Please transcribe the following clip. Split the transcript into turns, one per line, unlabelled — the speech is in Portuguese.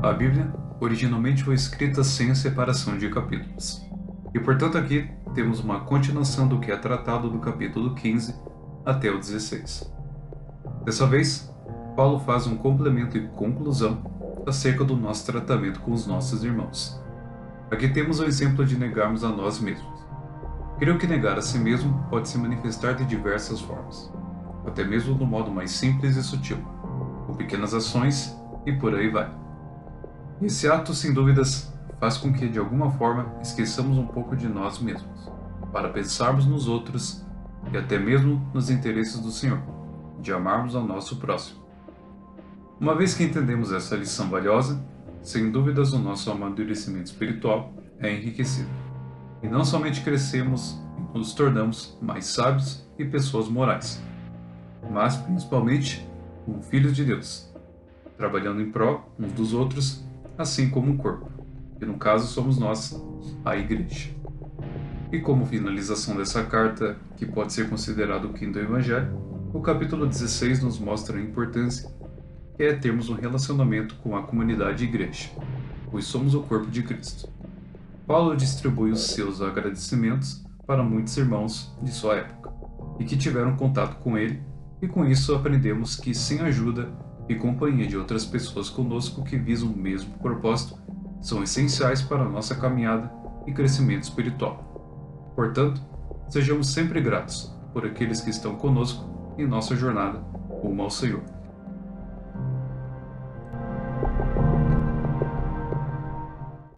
A Bíblia originalmente foi escrita sem separação de capítulos. E portanto aqui temos uma continuação do que é tratado do capítulo 15 até o 16. Dessa vez, Paulo faz um complemento e conclusão acerca do nosso tratamento com os nossos irmãos. Aqui temos o exemplo de negarmos a nós mesmos. Creio que negar a si mesmo pode se manifestar de diversas formas, até mesmo do modo mais simples e sutil, com pequenas ações e por aí vai. Esse ato, sem dúvidas, faz com que de alguma forma esqueçamos um pouco de nós mesmos, para pensarmos nos outros e até mesmo nos interesses do Senhor, de amarmos ao nosso próximo. Uma vez que entendemos essa lição valiosa, sem dúvidas o nosso amadurecimento espiritual é enriquecido. E não somente crescemos e nos tornamos mais sábios e pessoas morais, mas principalmente como filhos de Deus, trabalhando em prol uns dos outros, assim como um corpo, que no caso somos nós, a Igreja. E como finalização dessa carta, que pode ser considerado o quinto evangelho, o capítulo 16 nos mostra a importância que é termos um relacionamento com a comunidade igreja, pois somos o corpo de Cristo. Paulo distribui os seus agradecimentos para muitos irmãos de sua época e que tiveram contato com ele, e com isso aprendemos que sem ajuda e companhia de outras pessoas conosco que visam o mesmo propósito são essenciais para a nossa caminhada e crescimento espiritual. Portanto, sejamos sempre gratos por aqueles que estão conosco em nossa jornada rumo ao Senhor.